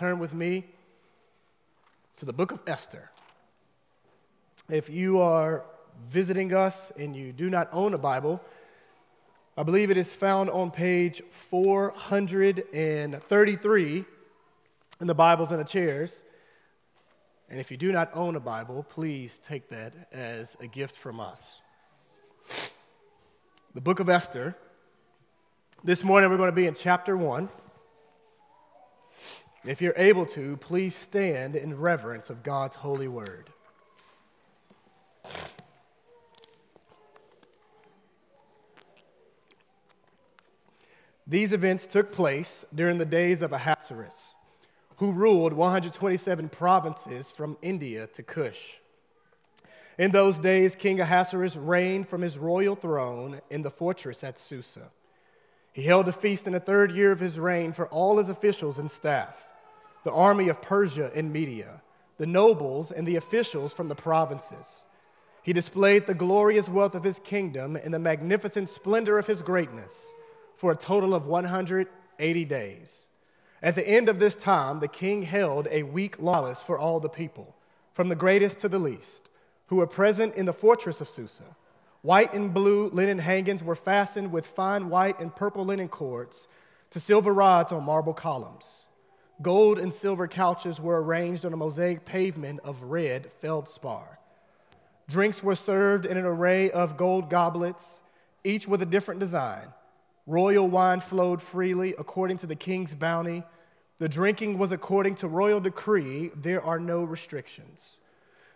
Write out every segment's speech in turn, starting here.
Turn with me to the book of Esther. If you are visiting us and you do not own a Bible, I believe it is found on page 433 in the Bibles and the chairs. And if you do not own a Bible, please take that as a gift from us. The book of Esther. This morning we're going to be in chapter 1. If you're able to, please stand in reverence of God's holy word. These events took place during the days of Ahasuerus, who ruled 127 provinces from India to Kush. In those days, King Ahasuerus reigned from his royal throne in the fortress at Susa. He held a feast in the third year of his reign for all his officials and staff the army of Persia and Media, the nobles and the officials from the provinces. He displayed the glorious wealth of his kingdom and the magnificent splendor of his greatness for a total of 180 days. At the end of this time, the king held a week lawless for all the people, from the greatest to the least, who were present in the fortress of Susa. White and blue linen hangings were fastened with fine white and purple linen cords to silver rods on marble columns. Gold and silver couches were arranged on a mosaic pavement of red feldspar. Drinks were served in an array of gold goblets, each with a different design. Royal wine flowed freely according to the king's bounty. The drinking was according to royal decree. There are no restrictions.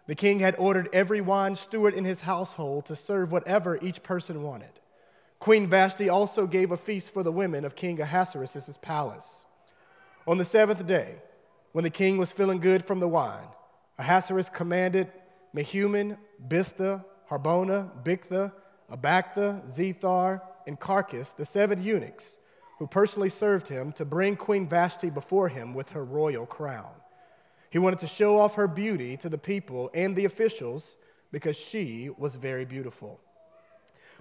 The king had ordered every wine steward in his household to serve whatever each person wanted. Queen Vashti also gave a feast for the women of King Ahasuerus' palace. On the seventh day, when the king was feeling good from the wine, Ahasuerus commanded Mehuman, Biztha, Harbona, Bigtha, Abagtha, Zethar, and Carkas, the seven eunuchs who personally served him, to bring Queen Vashti before him with her royal crown. He wanted to show off her beauty to the people and the officials because she was very beautiful.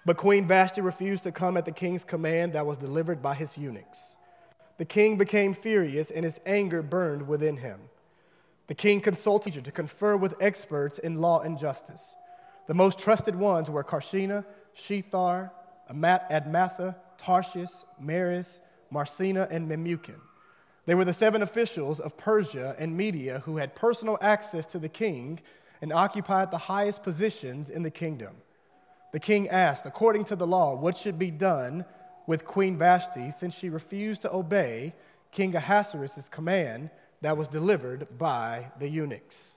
But Queen Vashti refused to come at the king's command that was delivered by his eunuchs. The king became furious, and his anger burned within him. The king consulted to confer with experts in law and justice. The most trusted ones were Carshena, Shethar, Admatha, Tarshish, Meres, Marsena, and Memucan. They were the seven officials of Persia and Media who had personal access to the king and occupied the highest positions in the kingdom. The king asked, according to the law, what should be done with Queen Vashti since she refused to obey King Ahasuerus' command that was delivered by the eunuchs.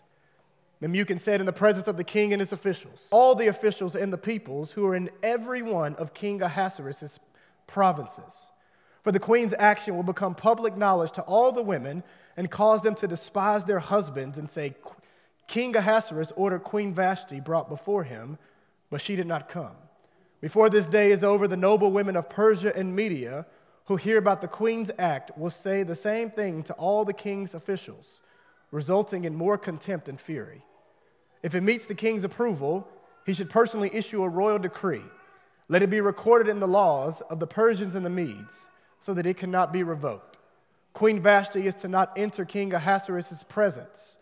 Memucan said in the presence of the king and his officials, all the officials and the peoples who are in every one of King Ahasuerus' provinces. For the queen's action will become public knowledge to all the women and cause them to despise their husbands and say, King Ahasuerus ordered Queen Vashti brought before him, but she did not come. Before this day is over, the noble women of Persia and Media who hear about the queen's act will say the same thing to all the king's officials, resulting in more contempt and fury. If it meets the king's approval, he should personally issue a royal decree. Let it be recorded in the laws of the Persians and the Medes, so that it cannot be revoked. Queen Vashti is to not enter King Ahasuerus' presence,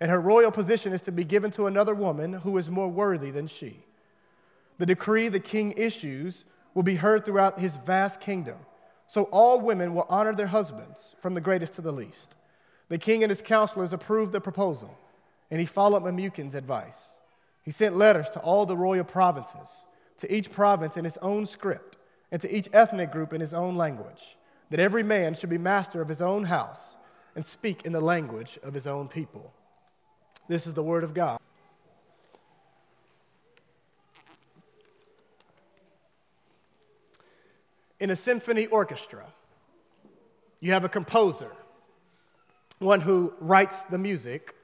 and her royal position is to be given to another woman who is more worthy than she. The decree the king issues will be heard throughout his vast kingdom. So all women will honor their husbands, from the greatest to the least. The king and his counselors approved the proposal, and he followed Memucan's advice. He sent letters to all the royal provinces, to each province in its own script, and to each ethnic group in his own language, that every man should be master of his own house and speak in the language of his own people. This is the word of God. In a symphony orchestra, you have a composer, one who writes the music,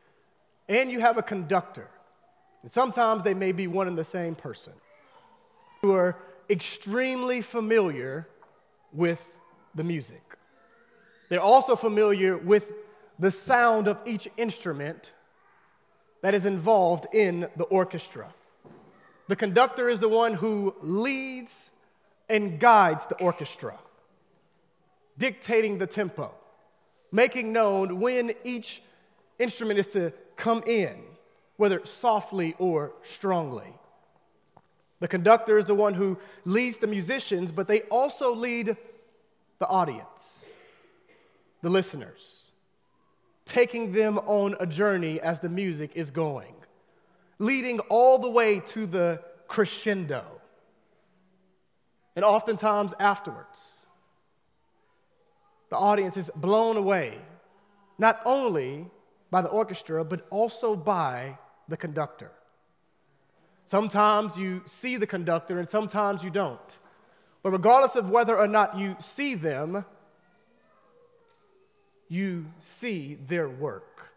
and you have a conductor. And sometimes they may be one and the same person who are extremely familiar with the music. They're also familiar with the sound of each instrument that is involved in the orchestra. The conductor is the one who leads and guides the orchestra, dictating the tempo, making known when each instrument is to come in, whether softly or strongly. The conductor is the one who leads the musicians, but they also lead the audience, the listeners, taking them on a journey as the music is going, leading all the way to the crescendo. And oftentimes afterwards, the audience is blown away, not only by the orchestra, but also by the conductor. Sometimes you see the conductor and sometimes you don't. But regardless of whether or not you see them, you see their work.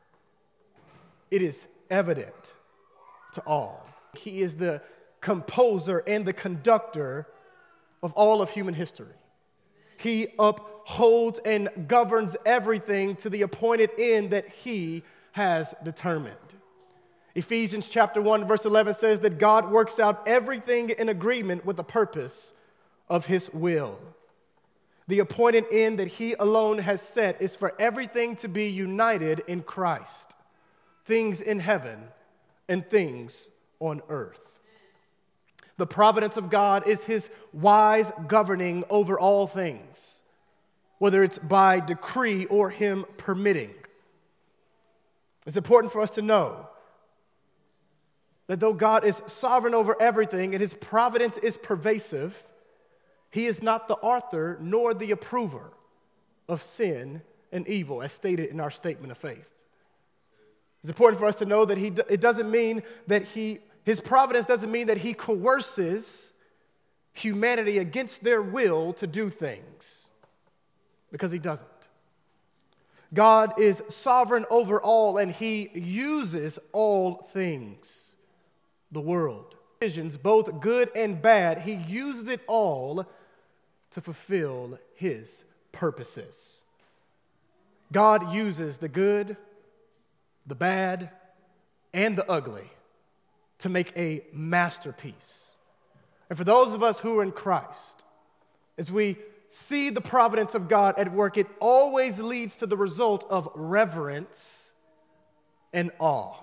It is evident to all. He is the composer and the conductor of all of human history. He upholds and governs everything to the appointed end that he has determined. Ephesians chapter 1 verse 11 says that God works out everything in agreement with the purpose of his will. The appointed end that he alone has set is for everything to be united in Christ, things in heaven and things on earth. The providence of God is his wise governing over all things, whether it's by decree or him permitting. It's important for us to know that though God is sovereign over everything and his providence is pervasive, he is not the author nor the approver of sin and evil, as stated in our statement of faith. It's important for us to know that he, it doesn't mean that he his providence doesn't mean that he coerces humanity against their will to do things, because he doesn't. God is sovereign over all, and he uses all things, the world, visions, both good and bad. He uses it all to fulfill his purposes. God uses the good, the bad, and the ugly to make a masterpiece. And for those of us who are in Christ, as we see the providence of God at work, it always leads to the result of reverence and awe.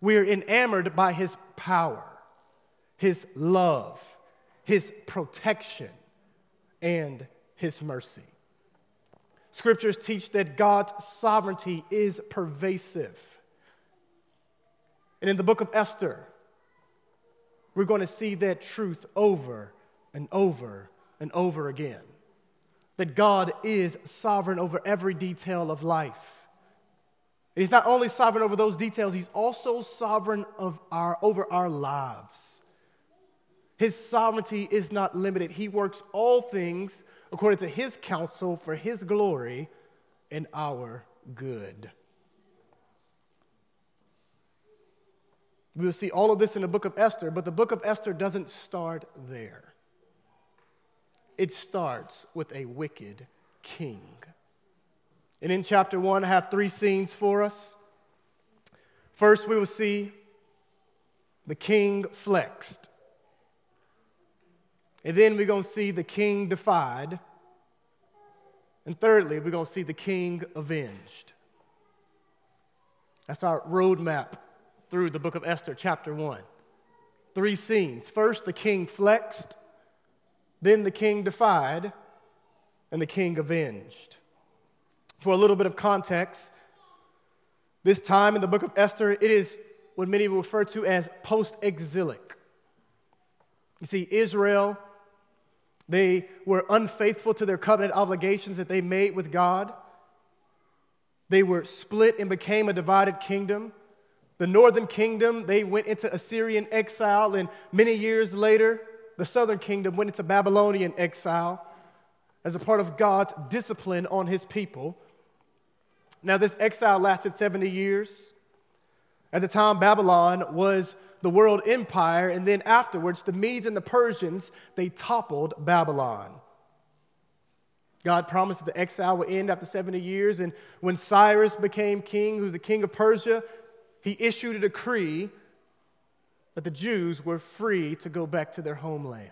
We are enamored by His power, His love, His protection, and His mercy. Scriptures teach that God's sovereignty is pervasive. And in the book of Esther, we're going to see that truth over and over and over again. That God is sovereign over every detail of life. He's not only sovereign over those details, he's also sovereign of our, over our lives. His sovereignty is not limited. He works all things according to his counsel for his glory and our good. We will see all of this in the book of Esther, but the book of Esther doesn't start there. It starts with a wicked king. And in chapter one, I have three scenes for us. First, we will see the king flexed. And then we're going to see the king defied. And thirdly, we're going to see the king avenged. That's our roadmap through the book of Esther, chapter 1. Three scenes. First, the king flexed, then the king defied, and the king avenged. For a little bit of context, this time in the book of Esther, it is what many refer to as post exilic. You see, Israel, they were unfaithful to their covenant obligations that they made with God. They were split and became a divided kingdom. The northern kingdom, they went into Assyrian exile, and many years later, the southern kingdom went into Babylonian exile as a part of God's discipline on his people. Now, this exile lasted 70 years. At the time, Babylon was the world empire, and then afterwards, the Medes and the Persians, they toppled Babylon. God promised that the exile would end after 70 years, and when Cyrus became king, who's the king of Persia, he issued a decree that the Jews were free to go back to their homeland.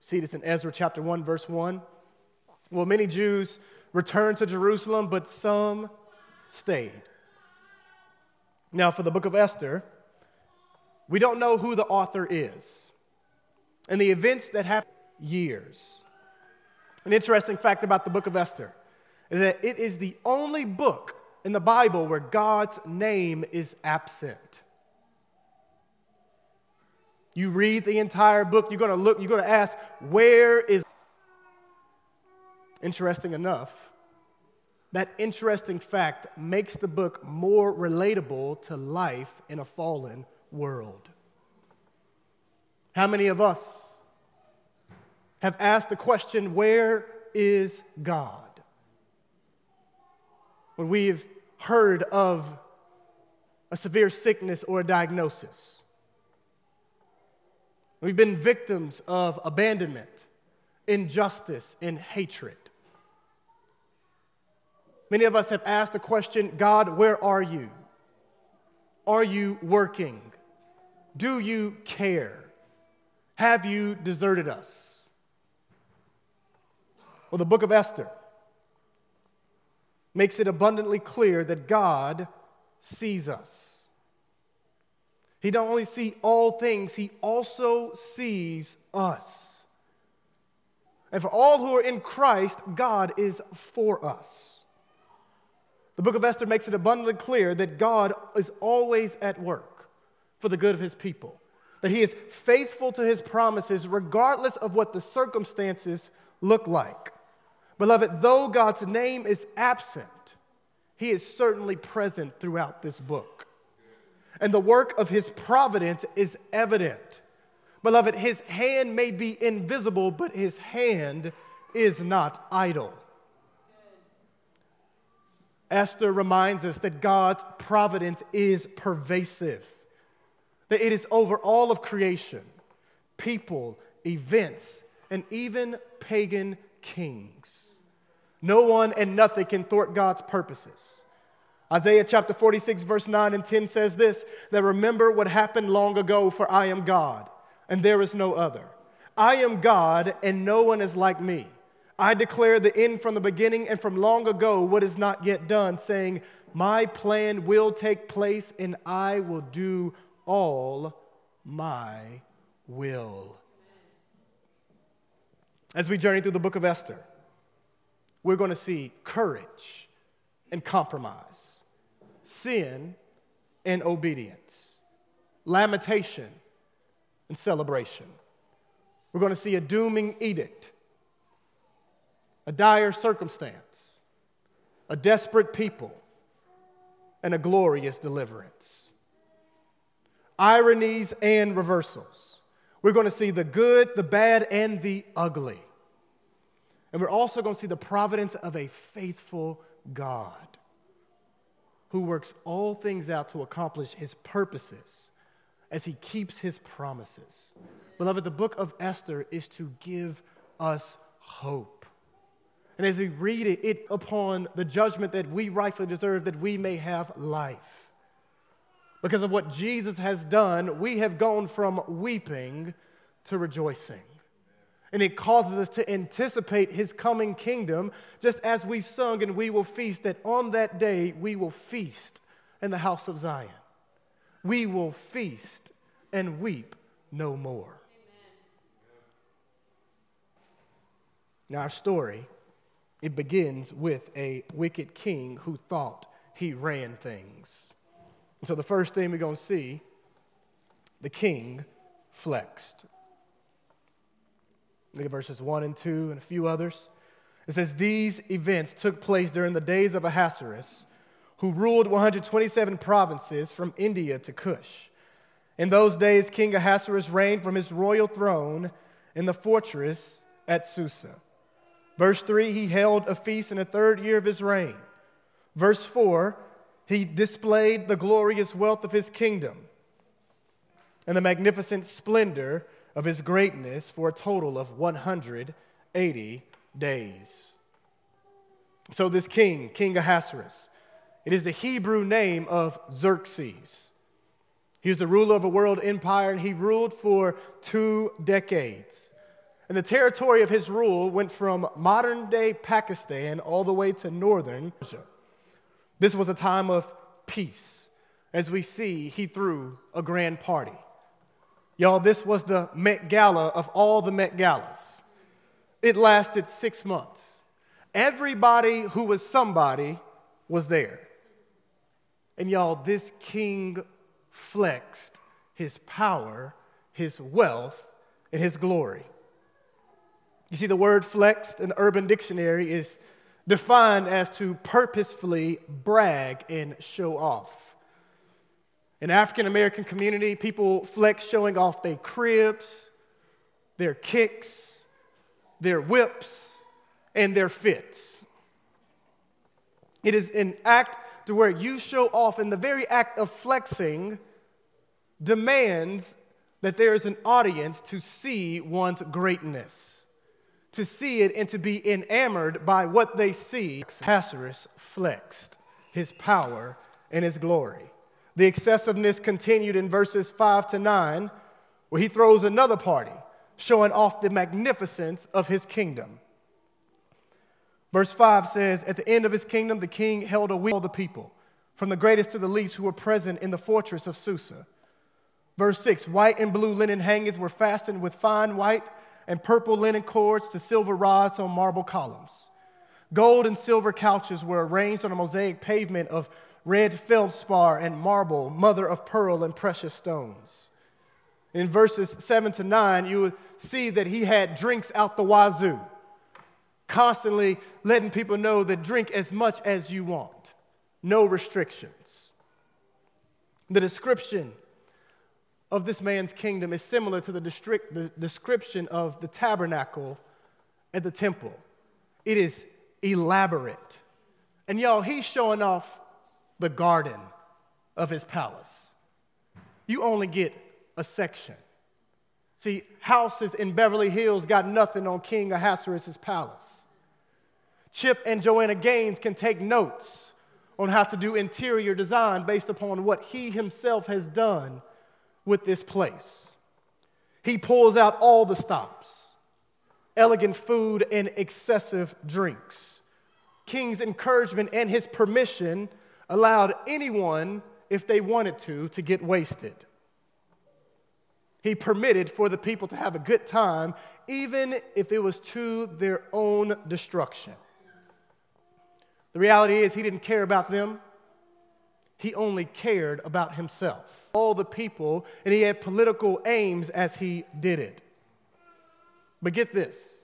See this in Ezra chapter 1, verse 1. Well, many Jews returned to Jerusalem, but some stayed. Now, for the book of Esther, we don't know who the author is. And the events that happened years. An interesting fact about the book of Esther is that it is the only book in the Bible where God's name is absent. You read the entire book, you're going to look, you're going to ask, where is. Interesting enough, that interesting fact makes the book more relatable to life in a fallen world. How many of us have asked the question, Where is God? When we've heard of a severe sickness or a diagnosis, we've been victims of abandonment, injustice, and hatred. Many of us have asked the question God, where are you? Are you working? Do you care? Have you deserted us? Well, the book of Esther makes it abundantly clear that God sees us. He don't only see all things, he also sees us. And for all who are in Christ, God is for us. The book of Esther makes it abundantly clear that God is always at work for the good of his people, that he is faithful to his promises regardless of what the circumstances look like. Beloved, though God's name is absent, he is certainly present throughout this book. And the work of his providence is evident. Beloved, his hand may be invisible, but his hand is not idle. Esther reminds us that God's providence is pervasive, that it is over all of creation, people, events, and even pagan kings. No one and nothing can thwart God's purposes. Isaiah chapter 46, verse 9 and 10 says this that remember what happened long ago, for I am God, and there is no other. I am God, and no one is like me. I declare the end from the beginning and from long ago what is not yet done, saying, My plan will take place and I will do all my will. As we journey through the book of Esther, we're going to see courage and compromise, sin and obedience, lamentation and celebration. We're going to see a dooming edict a dire circumstance, a desperate people, and a glorious deliverance. Ironies and reversals. We're going to see the good, the bad, and the ugly. And we're also going to see the providence of a faithful God who works all things out to accomplish his purposes as he keeps his promises. Beloved, the book of Esther is to give us hope. And as we read it, it upon the judgment that we rightfully deserve, that we may have life. Because of what Jesus has done, we have gone from weeping to rejoicing. And it causes us to anticipate his coming kingdom, just as we sung and we will feast, that on that day we will feast in the house of Zion. We will feast and weep no more. Amen. Now, our story it begins with a wicked king who thought he ran things. And so the first thing we're going to see the king flexed. Look at verses 1 and 2 and a few others. It says, These events took place during the days of Ahasuerus, who ruled 127 provinces from India to Cush. In those days, King Ahasuerus reigned from his royal throne in the fortress at Susa. Verse 3, he held a feast in the third year of his reign. Verse 4, he displayed the glorious wealth of his kingdom and the magnificent splendor of his greatness for a total of 180 days. So, this king, King Ahasuerus, it is the Hebrew name of Xerxes. He was the ruler of a world empire and he ruled for two decades. And the territory of his rule went from modern day Pakistan all the way to northern Persia. This was a time of peace. As we see, he threw a grand party. Y'all, this was the Met Gala of all the Met Galas. It lasted six months. Everybody who was somebody was there. And y'all, this king flexed his power, his wealth, and his glory. You see, the word flexed in the Urban Dictionary is defined as to purposefully brag and show off. In African American community, people flex showing off their cribs, their kicks, their whips, and their fits. It is an act to where you show off, and the very act of flexing demands that there is an audience to see one's greatness, to see it and to be enamored by what they see. Ahasuerus flexed his power and his glory. The excessiveness continued in verses 5 to 9, where he throws another party, showing off the magnificence of his kingdom. Verse 5 says, At the end of his kingdom, the king held a week of the people, from the greatest to the least who were present in the fortress of Susa. Verse 6 White and blue linen hangings were fastened with fine white and purple linen cords to silver rods on marble columns. Gold and silver couches were arranged on a mosaic pavement of red feldspar and marble, mother of pearl and precious stones. In verses 7 to 9, you would see that he had drinks out the wazoo constantly letting people know that drink as much as you want, no restrictions. The description of this man's kingdom is similar to the, district, the description of the tabernacle at the temple. It is elaborate. And y'all, he's showing off the garden of his palace. You only get a section. See, houses in Beverly Hills got nothing on King Ahasuerus' palace. Chip and Joanna Gaines can take notes on how to do interior design based upon what he himself has done with this place. He pulls out all the stops elegant food and excessive drinks. King's encouragement and his permission allowed anyone, if they wanted to, to get wasted. He permitted for the people to have a good time, even if it was to their own destruction. The reality is, he didn't care about them, he only cared about himself. All the people, and he had political aims as he did it. But get this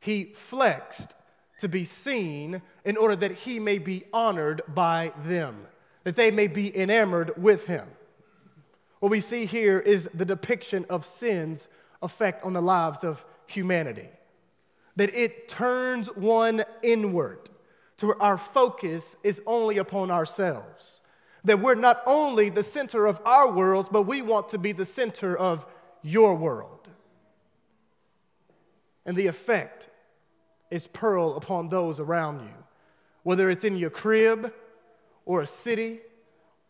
he flexed to be seen in order that he may be honored by them, that they may be enamored with him. What we see here is the depiction of sin's effect on the lives of humanity. That it turns one inward to where our focus is only upon ourselves. That we're not only the center of our worlds, but we want to be the center of your world. And the effect is pearl upon those around you, whether it's in your crib or a city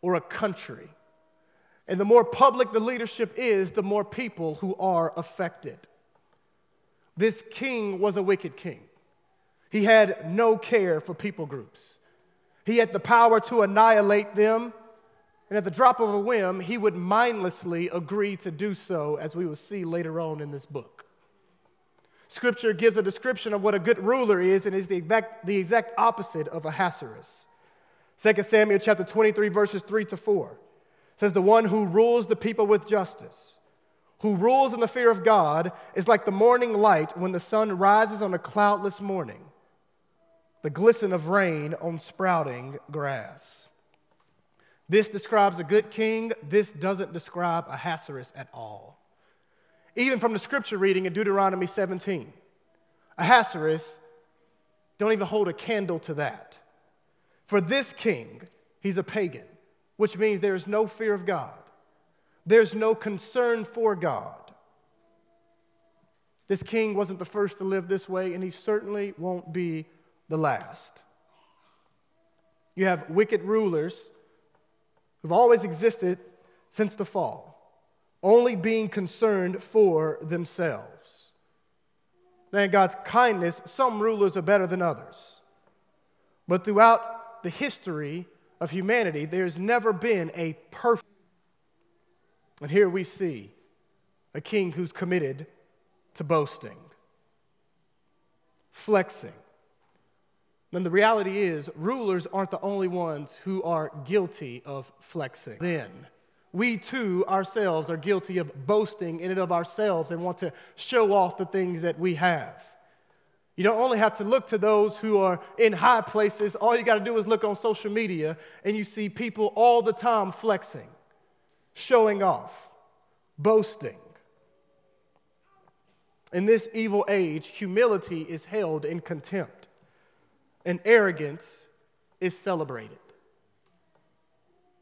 or a country. And the more public the leadership is, the more people who are affected. This king was a wicked king. He had no care for people groups. He had the power to annihilate them, and at the drop of a whim, he would mindlessly agree to do so, as we will see later on in this book. Scripture gives a description of what a good ruler is, and is the exact, the exact opposite of Ahasuerus. 2 Samuel chapter 23, verses 3 to 4 says, The one who rules the people with justice, who rules in the fear of God, is like the morning light when the sun rises on a cloudless morning, the glisten of rain on sprouting grass. This describes a good king. This doesn't describe Ahasuerus at all. Even from the scripture reading in Deuteronomy 17, Ahasuerus don't even hold a candle to that. For this king, he's a pagan which means there is no fear of God, there's no concern for God. This king wasn't the first to live this way, and he certainly won't be the last. You have wicked rulers who've always existed since the fall, only being concerned for themselves. In God's kindness, some rulers are better than others. But throughout the history of humanity, there's never been a perfect. And here we see a king who's committed to boasting, flexing. Then the reality is, rulers aren't the only ones who are guilty of flexing. Then, we too ourselves are guilty of boasting in and of ourselves and want to show off the things that we have. You don't only have to look to those who are in high places, all you got to do is look on social media and you see people all the time flexing, showing off, boasting. In this evil age, humility is held in contempt and arrogance is celebrated.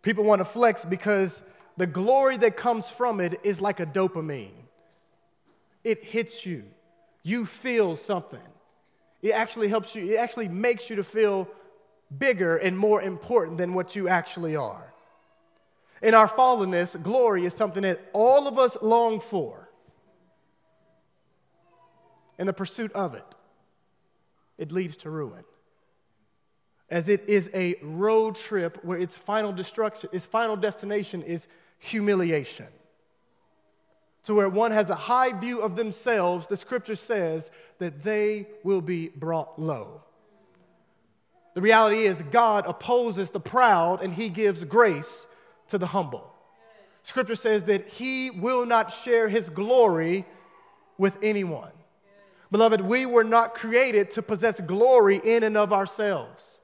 People want to flex because the glory that comes from it is like a dopamine. It hits you. You feel something. It actually helps you, it actually makes you to feel bigger and more important than what you actually are. In our fallenness, glory is something that all of us long for. In the pursuit of it, it leads to ruin. As it is a road trip where its final destruction, its final destination is humiliation. To where one has a high view of themselves, the scripture says that they will be brought low. The reality is, God opposes the proud and he gives grace to the humble. Scripture says that he will not share his glory with anyone. Beloved, we were not created to possess glory in and of ourselves.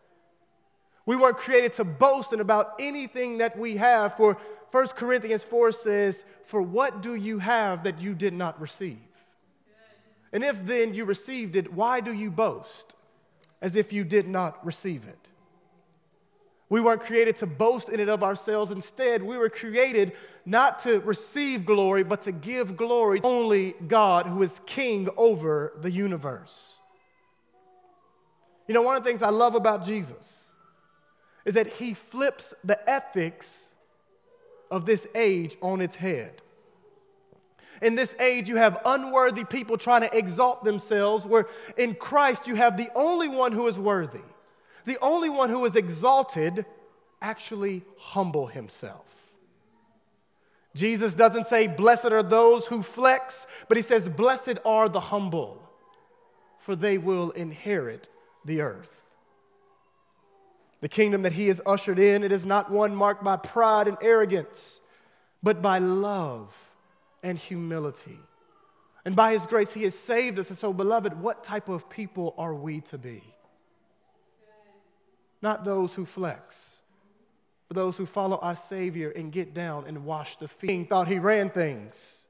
We weren't created to boast and about anything that we have, for 1 Corinthians 4 says, For what do you have that you did not receive? And if then you received it, why do you boast as if you did not receive it? We weren't created to boast in it of ourselves. Instead, we were created not to receive glory, but to give glory to only God who is king over the universe. You know, one of the things I love about Jesus is that he flips the ethics of this age on its head. In this age, you have unworthy people trying to exalt themselves, where in Christ, you have the only one who is worthy, the only one who is exalted, actually humble himself. Jesus doesn't say, Blessed are those who flex, but he says, Blessed are the humble, for they will inherit the earth. The kingdom that he has ushered in, it is not one marked by pride and arrogance, but by love and humility. And by his grace, he has saved us. And so, beloved, what type of people are we to be? Not those who flex, but those who follow our Savior and get down and wash the feet. He thought he ran things.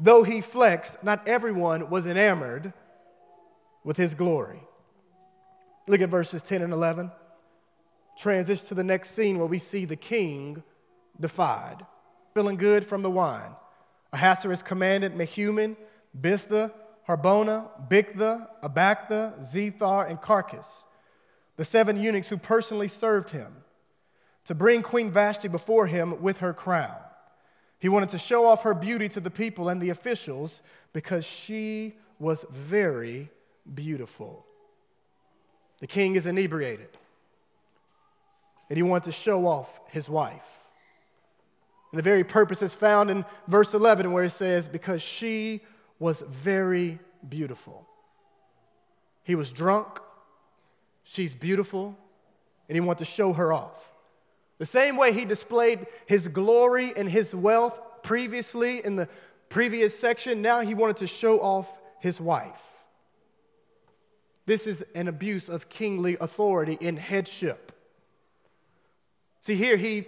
Though he flexed, not everyone was enamored with his glory. Look at verses 10 and 11 transition to the next scene where we see the king defied, feeling good from the wine. Ahasuerus commanded Mehuman, Biztha, Harbona, Bigtha, Abagtha, Zethar, and Carkas, the seven eunuchs who personally served him, to bring Queen Vashti before him with her crown. He wanted to show off her beauty to the people and the officials because she was very beautiful. The king is inebriated and he wanted to show off his wife. And the very purpose is found in verse 11, where it says, Because she was very beautiful. He was drunk, she's beautiful, and he wanted to show her off. The same way he displayed his glory and his wealth previously in the previous section, now he wanted to show off his wife. This is an abuse of kingly authority in headship. See, here he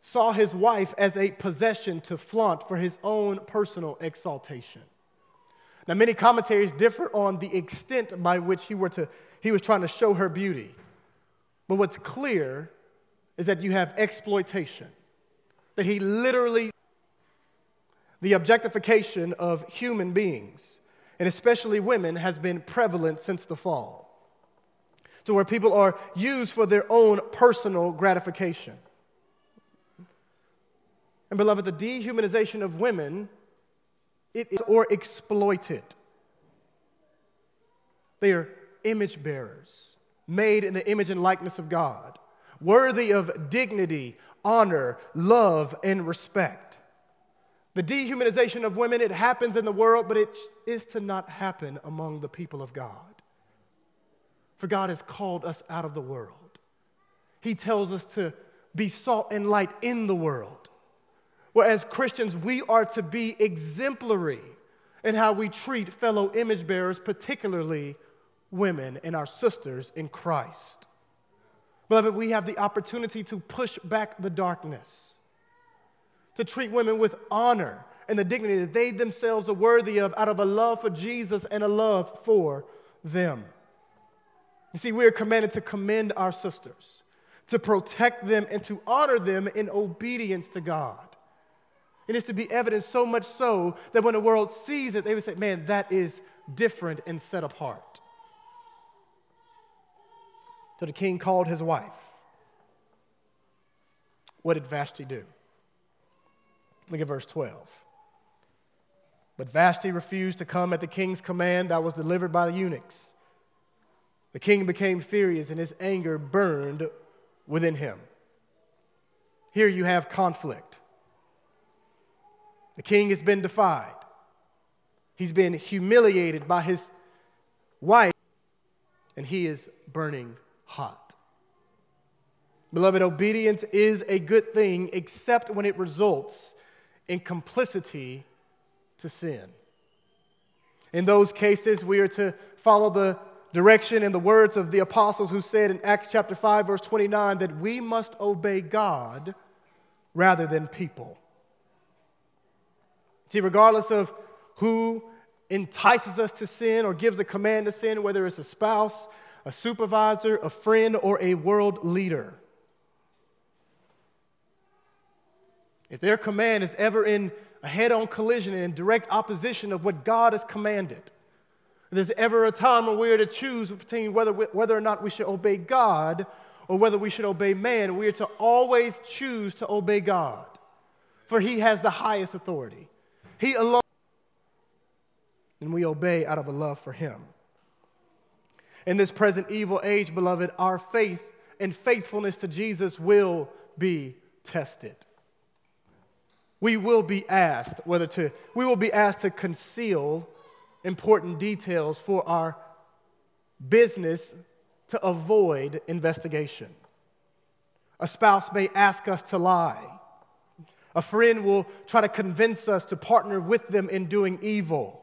saw his wife as a possession to flaunt for his own personal exaltation. Now, many commentaries differ on the extent by which he, were to, he was trying to show her beauty. But what's clear is that you have exploitation, that he literally, the objectification of human beings, and especially women, has been prevalent since the fall to where people are used for their own personal gratification. And, beloved, the dehumanization of women it is or exploited. They are image bearers, made in the image and likeness of God, worthy of dignity, honor, love, and respect. The dehumanization of women, it happens in the world, but it is to not happen among the people of God. For God has called us out of the world. He tells us to be salt and light in the world. Whereas Christians, we are to be exemplary in how we treat fellow image bearers, particularly women and our sisters in Christ. Beloved, we have the opportunity to push back the darkness, to treat women with honor and the dignity that they themselves are worthy of out of a love for Jesus and a love for them. You see, we are commanded to commend our sisters, to protect them, and to honor them in obedience to God. It is to be evident so much so that when the world sees it, they would say, man, that is different and set apart. So the king called his wife. What did Vashti do? Look at verse 12. But Vashti refused to come at the king's command that was delivered by the eunuchs. The king became furious and his anger burned within him. Here you have conflict. The king has been defied, he's been humiliated by his wife, and he is burning hot. Beloved, obedience is a good thing except when it results in complicity to sin. In those cases, we are to follow the direction in the words of the apostles who said in Acts chapter 5, verse 29, that we must obey God rather than people. See, regardless of who entices us to sin or gives a command to sin, whether it's a spouse, a supervisor, a friend, or a world leader, if their command is ever in a head on collision and in direct opposition of what God has commanded, there's ever a time when we are to choose between whether, whether or not we should obey God or whether we should obey man, we are to always choose to obey God, for He has the highest authority. He alone, and we obey out of a love for Him. In this present evil age, beloved, our faith and faithfulness to Jesus will be tested. We will be asked whether to, we will be asked to conceal important details for our business to avoid investigation. A spouse may ask us to lie. A friend will try to convince us to partner with them in doing evil.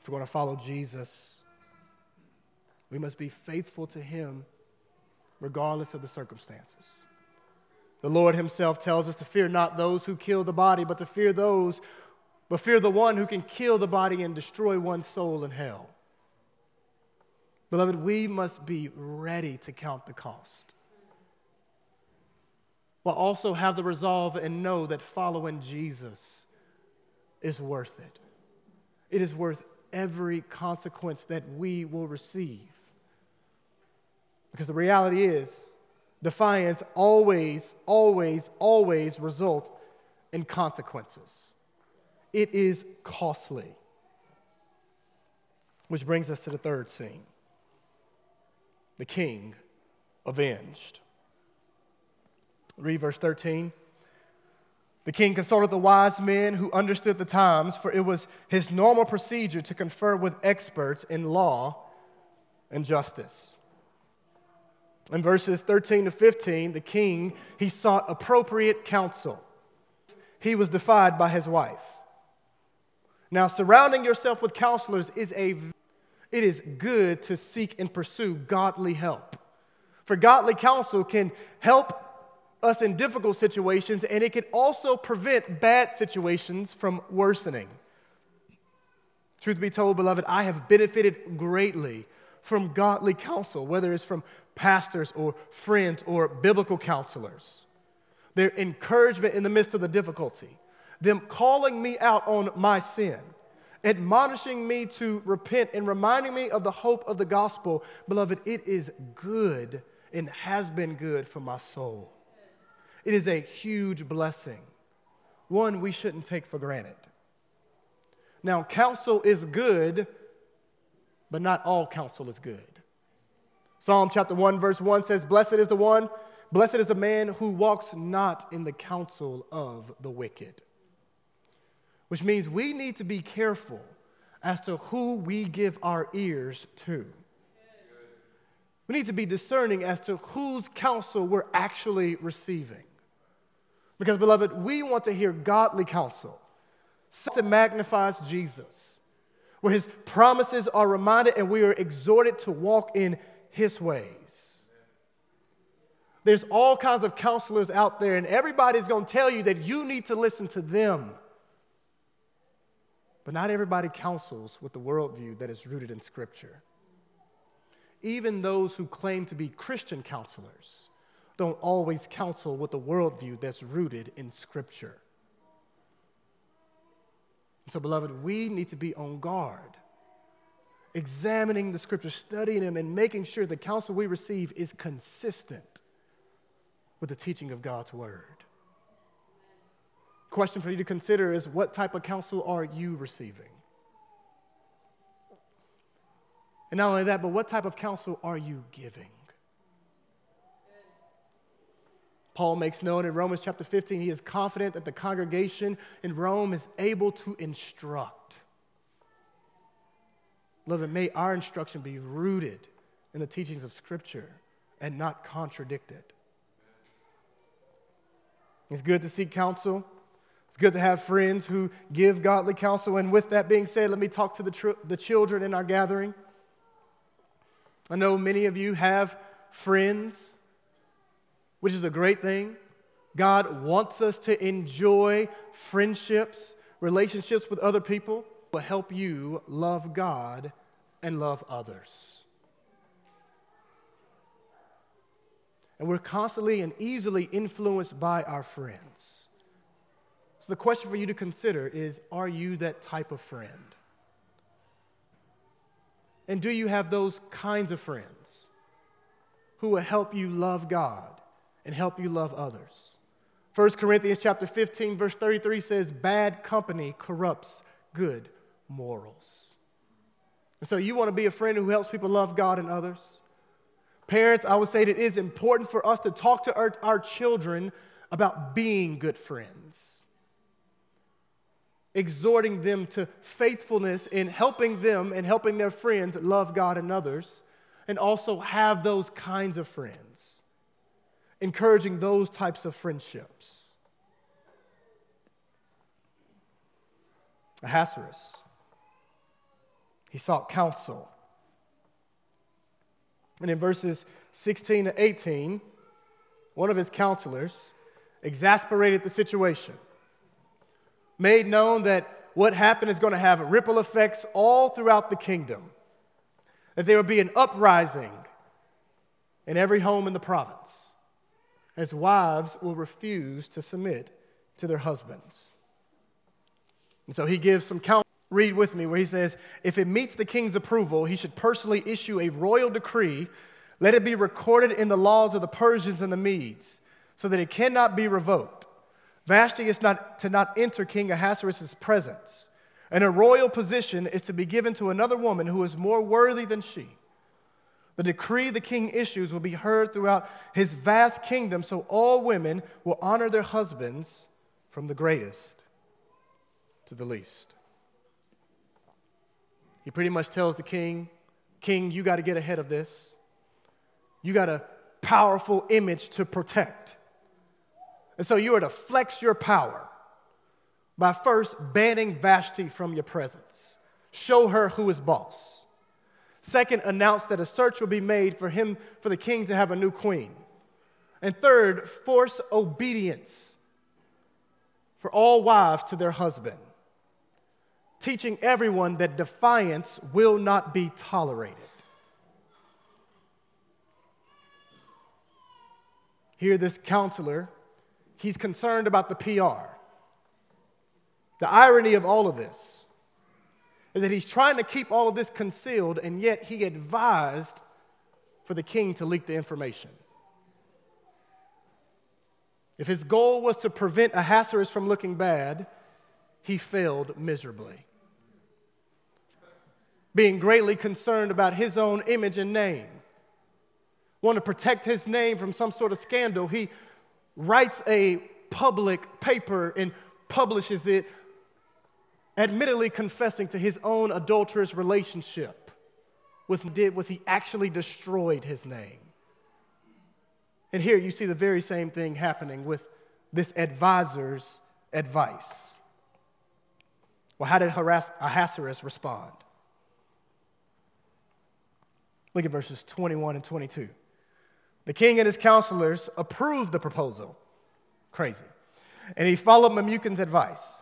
If we're going to follow Jesus, we must be faithful to Him regardless of the circumstances. The Lord Himself tells us to fear not those who kill the body, but to fear those, but fear the one who can kill the body and destroy one's soul in hell. Beloved, we must be ready to count the cost. While also have the resolve and know that following Jesus is worth it. It is worth every consequence that we will receive. Because the reality is, defiance always, always, always results in consequences. It is costly. Which brings us to the third scene the king avenged. Read verse 13. The king consulted the wise men who understood the times, for it was his normal procedure to confer with experts in law and justice. In verses 13 to 15, the king, he sought appropriate counsel. He was defied by his wife. Now, surrounding yourself with counselors is a it is good to seek and pursue godly help. For godly counsel can help us in difficult situations, and it can also prevent bad situations from worsening. Truth be told, beloved, I have benefited greatly from godly counsel, whether it's from pastors or friends or biblical counselors. Their encouragement in the midst of the difficulty, them calling me out on my sin, admonishing me to repent and reminding me of the hope of the gospel, beloved, it is good and has been good for my soul. It is a huge blessing, one we shouldn't take for granted. Now, counsel is good, but not all counsel is good. Psalm chapter 1, verse 1 says, Blessed is the one, blessed is the man who walks not in the counsel of the wicked. Which means we need to be careful as to who we give our ears to. We need to be discerning as to whose counsel we're actually receiving. Because, beloved, we want to hear godly counsel. It magnifies Jesus, where his promises are reminded and we are exhorted to walk in his ways. There's all kinds of counselors out there, and everybody's going to tell you that you need to listen to them. But not everybody counsels with the worldview that is rooted in Scripture. Even those who claim to be Christian counselors don't always counsel with the worldview that's rooted in Scripture. So, beloved, we need to be on guard, examining the Scriptures, studying them, and making sure the counsel we receive is consistent with the teaching of God's Word question for you to consider is what type of counsel are you receiving? And not only that, but what type of counsel are you giving? Paul makes known in Romans chapter 15, he is confident that the congregation in Rome is able to instruct. Beloved, may our instruction be rooted in the teachings of Scripture and not contradicted. It's good to seek counsel. It's good to have friends who give godly counsel. And with that being said, let me talk to the, tr- the children in our gathering. I know many of you have friends, which is a great thing. God wants us to enjoy friendships, relationships with other people will help you love God and love others. And we're constantly and easily influenced by our friends. So, the question for you to consider is Are you that type of friend? And do you have those kinds of friends who will help you love God and help you love others? 1 Corinthians chapter 15 verse 33 says bad company corrupts good morals. And so you want to be a friend who helps people love God and others? Parents, I would say that it is important for us to talk to our, our children about being good friends exhorting them to faithfulness in helping them and helping their friends love God and others, and also have those kinds of friends, encouraging those types of friendships. Ahasuerus, he sought counsel. And in verses 16 to 18, one of his counselors exasperated the situation made known that what happened is going to have ripple effects all throughout the kingdom, that there will be an uprising in every home in the province, as wives will refuse to submit to their husbands. And so he gives some counsel. Read with me where he says, If it meets the king's approval, he should personally issue a royal decree. Let it be recorded in the laws of the Persians and the Medes, so that it cannot be revoked Vashti is not to not enter King Ahasuerus' presence, and a royal position is to be given to another woman who is more worthy than she. The decree the king issues will be heard throughout his vast kingdom, so all women will honor their husbands from the greatest to the least. He pretty much tells the king, King, you got to get ahead of this. You got a powerful image to protect. And so you are to flex your power by first banning Vashti from your presence. Show her who is boss. Second, announce that a search will be made for him, for the king to have a new queen. And third, force obedience for all wives to their husband, teaching everyone that defiance will not be tolerated. Here, this counselor He's concerned about the PR. The irony of all of this is that he's trying to keep all of this concealed, and yet he advised for the king to leak the information. If his goal was to prevent Ahasuerus from looking bad, he failed miserably. Being greatly concerned about his own image and name. Want to protect his name from some sort of scandal, he writes a public paper and publishes it, admittedly confessing to his own adulterous relationship. What did was he actually destroyed his name. And here you see the very same thing happening with this advisor's advice. Well, how did Ahasuerus respond? Look at verses 21 and 22. The king and his counselors approved the proposal. Crazy. And he followed Memucan's advice.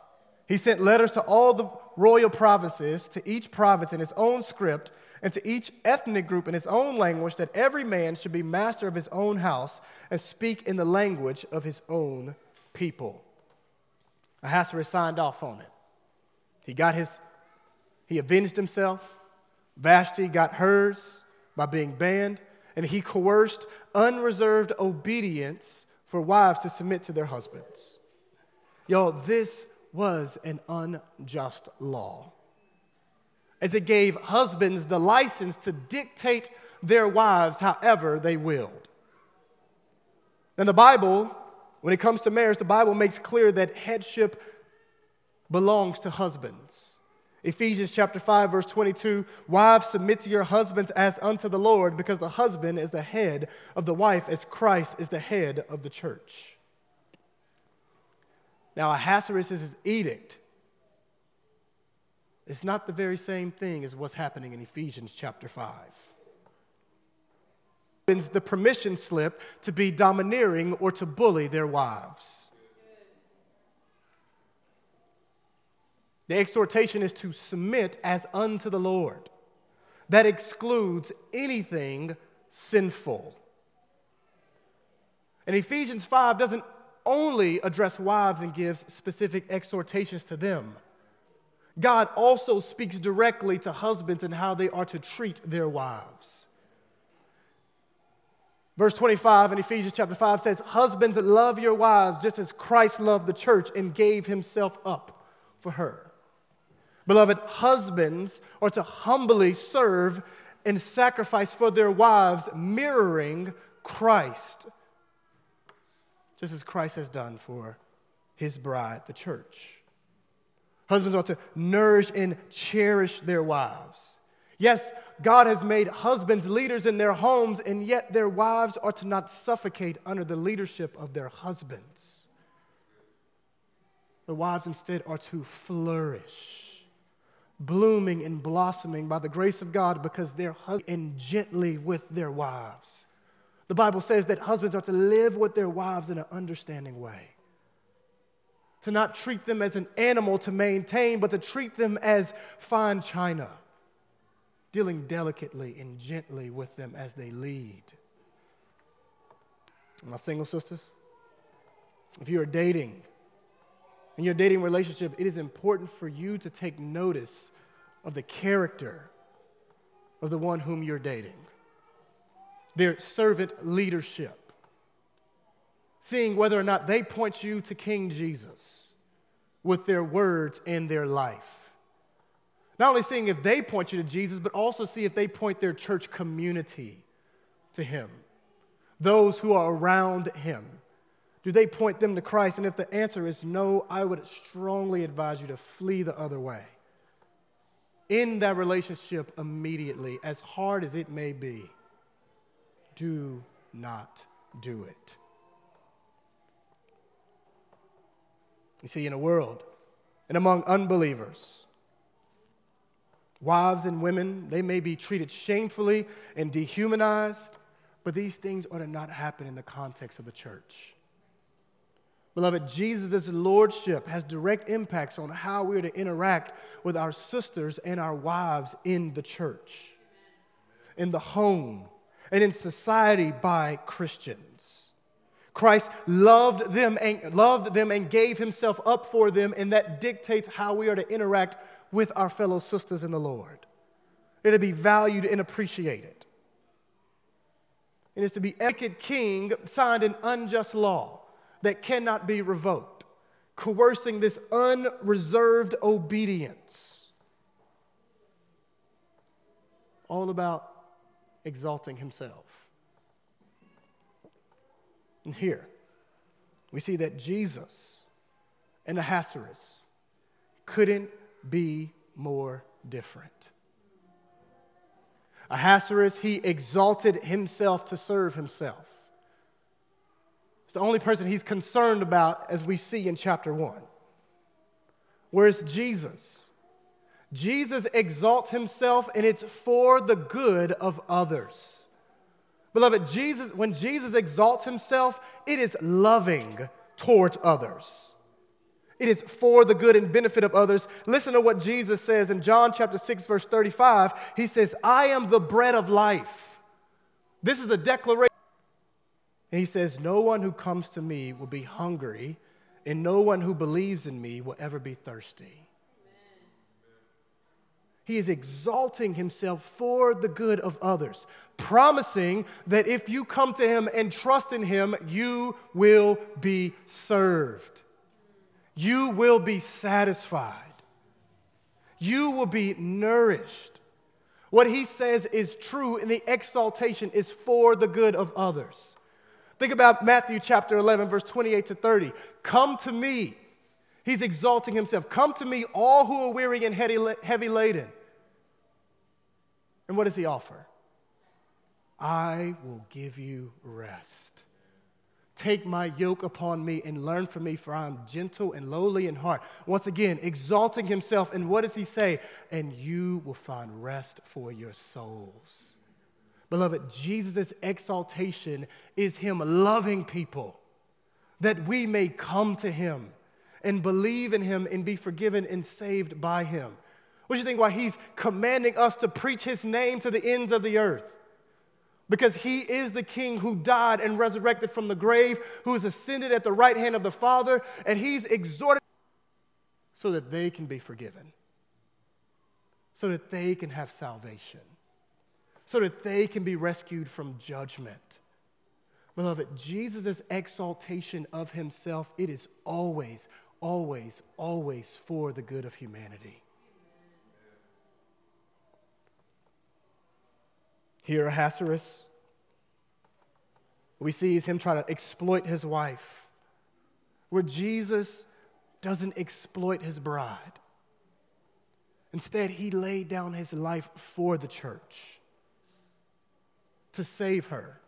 He sent letters to all the royal provinces, to each province in its own script, and to each ethnic group in its own language, that every man should be master of his own house and speak in the language of his own people. Ahasuerus signed off on it. He got his, he avenged himself. Vashti got hers by being banned, and he coerced unreserved obedience for wives to submit to their husbands. Y'all, this was an unjust law, as it gave husbands the license to dictate their wives however they willed. And the Bible, when it comes to marriage, the Bible makes clear that headship belongs to husbands. Ephesians chapter 5 verse 22, wives submit to your husbands as unto the Lord because the husband is the head of the wife as Christ is the head of the church. Now Ahasuerus' edict is not the very same thing as what's happening in Ephesians chapter 5. The permission slip to be domineering or to bully their wives. The exhortation is to submit as unto the Lord. That excludes anything sinful. And Ephesians 5 doesn't only address wives and gives specific exhortations to them. God also speaks directly to husbands and how they are to treat their wives. Verse 25 in Ephesians chapter 5 says, Husbands, love your wives just as Christ loved the church and gave himself up for her. Beloved, husbands are to humbly serve and sacrifice for their wives, mirroring Christ, just as Christ has done for his bride, the church. Husbands are to nourish and cherish their wives. Yes, God has made husbands leaders in their homes, and yet their wives are to not suffocate under the leadership of their husbands. The wives instead are to flourish blooming and blossoming by the grace of God because they're and gently with their wives. The Bible says that husbands are to live with their wives in an understanding way. To not treat them as an animal to maintain, but to treat them as fine china, dealing delicately and gently with them as they lead. My single sisters, if you are dating, in your dating relationship, it is important for you to take notice of the character of the one whom you're dating, their servant leadership, seeing whether or not they point you to King Jesus with their words and their life. Not only seeing if they point you to Jesus, but also see if they point their church community to Him, those who are around Him. Do they point them to Christ? And if the answer is no, I would strongly advise you to flee the other way. End that relationship immediately, as hard as it may be, do not do it. You see, in a world and among unbelievers, wives and women, they may be treated shamefully and dehumanized, but these things ought to not happen in the context of the church. Beloved, Jesus' lordship has direct impacts on how we are to interact with our sisters and our wives in the church, in the home, and in society by Christians. Christ loved them and loved them and gave himself up for them, and that dictates how we are to interact with our fellow sisters in the Lord. They're to be valued and appreciated. And It is to be wicked king signed an unjust law that cannot be revoked, coercing this unreserved obedience. all about exalting himself. And here, we see that Jesus and Ahasuerus couldn't be more different. Ahasuerus, he exalted himself to serve himself. It's the only person he's concerned about, as we see in chapter 1. Whereas Jesus, Jesus exalts himself, and it's for the good of others. Beloved, Jesus, when Jesus exalts himself, it is loving towards others. It is for the good and benefit of others. Listen to what Jesus says in John chapter 6, verse 35. He says, I am the bread of life. This is a declaration. And he says, No one who comes to me will be hungry, and no one who believes in me will ever be thirsty. He is exalting himself for the good of others, promising that if you come to him and trust in him, you will be served. You will be satisfied. You will be nourished. What he says is true, and the exaltation is for the good of others. Think about Matthew chapter 11, verse 28 to 30. Come to me He's exalting himself. Come to me, all who are weary and heavy laden. And what does he offer? I will give you rest. Take my yoke upon me and learn from me, for I am gentle and lowly in heart. Once again, exalting himself. And what does he say? And you will find rest for your souls. Beloved, Jesus' exaltation is him loving people that we may come to him and believe in him and be forgiven and saved by him. What do you think why he's commanding us to preach his name to the ends of the earth? Because he is the king who died and resurrected from the grave, who is ascended at the right hand of the Father, and he's exhorted so that they can be forgiven, so that they can have salvation, so that they can be rescued from judgment. Beloved, Jesus' exaltation of himself, it is always, always, always for the good of humanity. Here, Ahasuerus, we see is him trying to exploit his wife, where Jesus doesn't exploit his bride. Instead, he laid down his life for the church to save her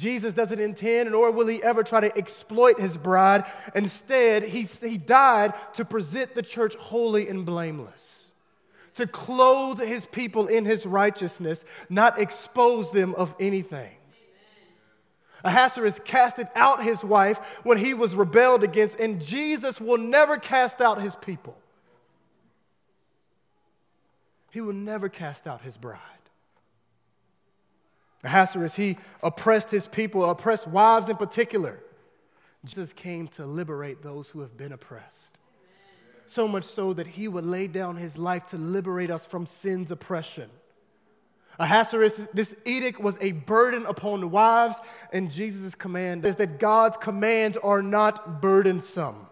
Jesus doesn't intend, nor will he ever try to exploit his bride. Instead, he, he died to present the church holy and blameless, to clothe his people in his righteousness, not expose them of anything. Ahasuerus casted out his wife when he was rebelled against, and Jesus will never cast out his people. He will never cast out his bride. Ahasuerus, he oppressed his people, oppressed wives in particular. Jesus came to liberate those who have been oppressed. So much so that he would lay down his life to liberate us from sin's oppression. Ahasuerus, this edict was a burden upon the wives, and Jesus' command is that God's commands are not burdensome.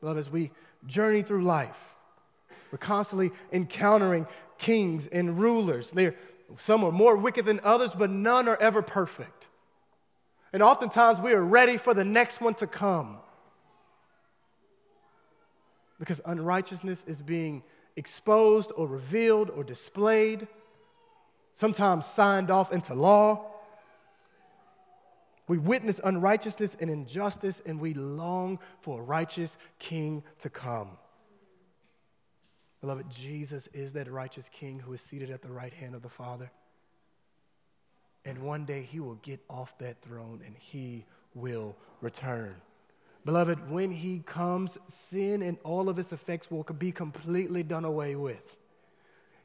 Love, as we journey through life, we're constantly encountering kings and rulers. They're, some are more wicked than others, but none are ever perfect. And oftentimes we are ready for the next one to come. Because unrighteousness is being exposed or revealed or displayed, sometimes signed off into law. We witness unrighteousness and injustice, and we long for a righteous king to come. Beloved, Jesus is that righteous king who is seated at the right hand of the Father. And one day he will get off that throne and he will return. Beloved, when he comes, sin and all of its effects will be completely done away with.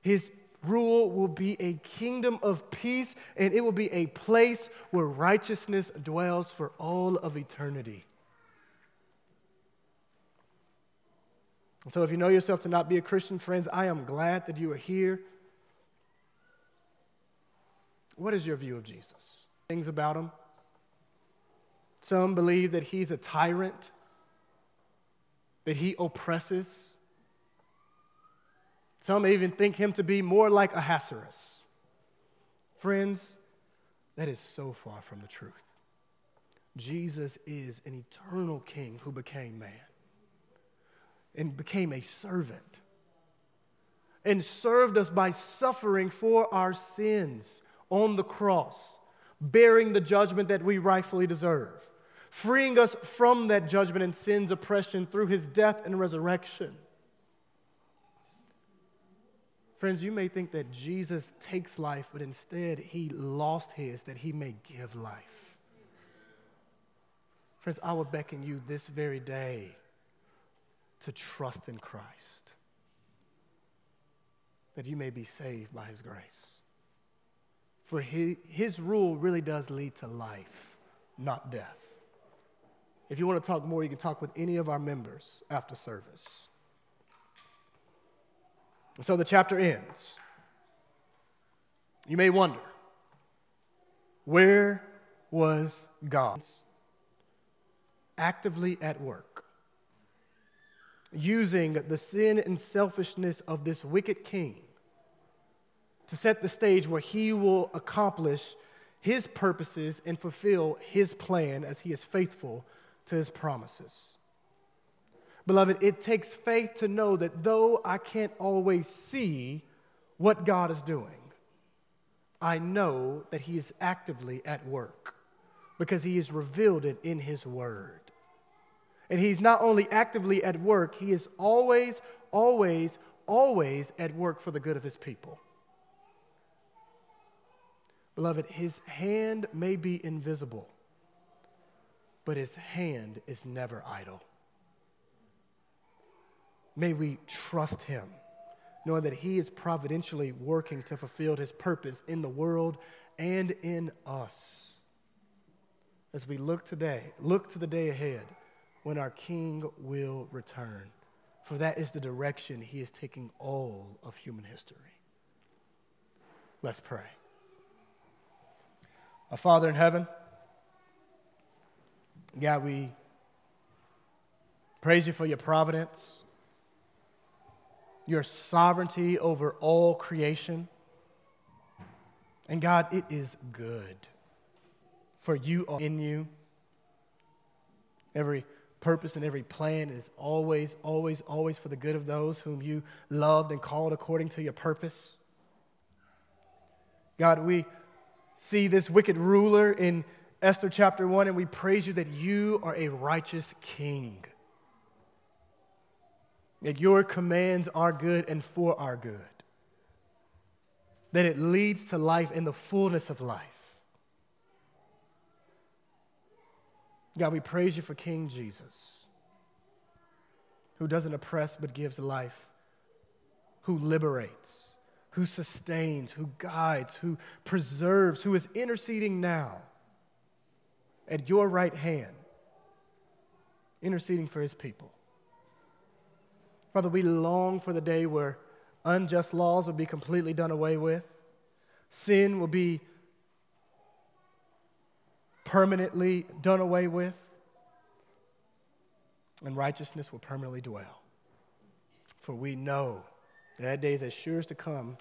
His rule will be a kingdom of peace, and it will be a place where righteousness dwells for all of eternity. So, if you know yourself to not be a Christian, friends, I am glad that you are here. What is your view of Jesus? Things about him. Some believe that he's a tyrant, that he oppresses, Some even think him to be more like Ahasuerus. Friends, that is so far from the truth. Jesus is an eternal king who became man and became a servant and served us by suffering for our sins on the cross, bearing the judgment that we rightfully deserve, freeing us from that judgment and sin's oppression through his death and resurrection. Friends, you may think that Jesus takes life, but instead he lost his that he may give life. Friends, I will beckon you this very day to trust in Christ, that you may be saved by his grace. For his, rule really does lead to life, not death. If you want to talk more, you can talk with any of our members after service. And so the chapter ends. You may wonder where was God? Actively at work, using the sin and selfishness of this wicked king to set the stage where he will accomplish his purposes and fulfill his plan as he is faithful to his promises. Beloved, it takes faith to know that though I can't always see what God is doing, I know that He is actively at work because He has revealed it in His Word. And He's not only actively at work, He is always, always, always at work for the good of His people. Beloved, His hand may be invisible, but His hand is never idle. May we trust him, knowing that he is providentially working to fulfill his purpose in the world and in us. As we look today, look to the day ahead when our King will return. For that is the direction he is taking all of human history. Let's pray. Our Father in heaven, God, we praise you for your providence your sovereignty over all creation. And God, it is good. For you are in you. Every purpose and every plan is always, always, always for the good of those whom you loved and called according to your purpose. God, we see this wicked ruler in Esther chapter 1, and we praise you that you are a righteous king that your commands are good and for our good, that it leads to life in the fullness of life. God, we praise you for King Jesus, who doesn't oppress but gives life, who liberates, who sustains, who guides, who preserves, who is interceding now at your right hand, interceding for his people. Father, we long for the day where unjust laws will be completely done away with, sin will be permanently done away with, and righteousness will permanently dwell. For we know that, that day is as sure as to come,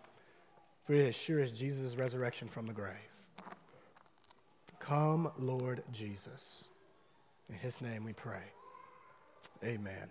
for it is as sure as Jesus' resurrection from the grave. Come, Lord Jesus. In his name we pray. Amen.